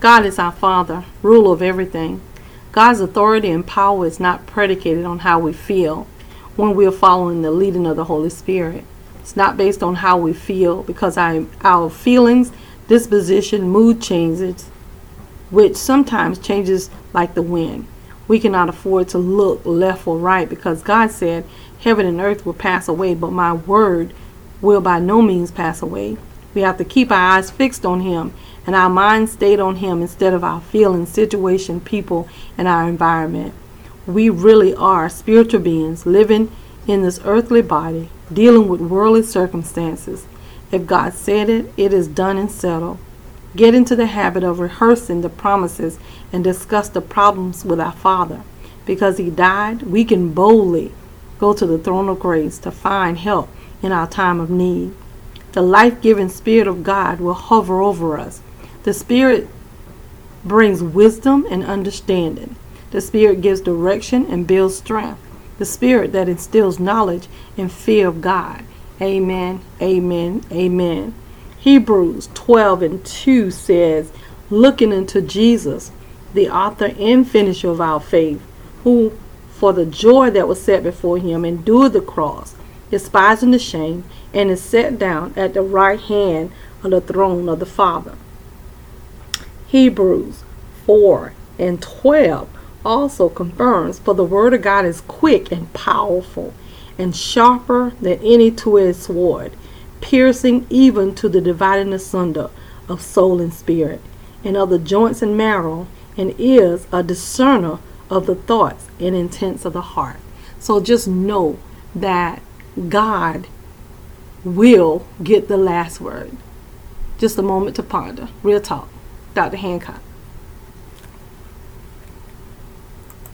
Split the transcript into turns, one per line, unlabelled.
God is our Father, ruler of everything. God's authority and power is not predicated on how we feel when we are following the leading of the Holy Spirit. It's not based on how we feel because our, feelings, disposition, mood changes, which sometimes changes like the wind. We cannot afford to look left or right because God said, Heaven and earth will pass away, but my word will by no means pass away. We have to keep our eyes fixed on Him and our minds stayed on Him instead of our feelings, situation, people, and our environment. We really are spiritual beings living in this earthly body, dealing with worldly circumstances. If God said it, it is done and settled. Get into the habit of rehearsing the promises and discuss the problems with our Father. Because He died, we can boldly go to the throne of grace to find help in our time of need. The life giving Spirit of God will hover over us. The Spirit brings wisdom and understanding. The Spirit gives direction and builds strength. The Spirit that instills knowledge and fear of God. Amen, amen, amen. Hebrews 12 and 2 says, Looking unto Jesus, the author and finisher of our faith, who for the joy that was set before him endured the cross, despising the shame, and is set down at the right hand of the throne of the Father. Hebrews 4 and 12 also confirms, For the word of God is quick and powerful, and sharper than any two edged sword, piercing even to the dividing asunder of soul and spirit, and of the joints and marrow, and is a discerner of the thoughts and intents of the heart. So just know that God will get the last word. Just a moment to ponder. Real talk. Dr. Hancock.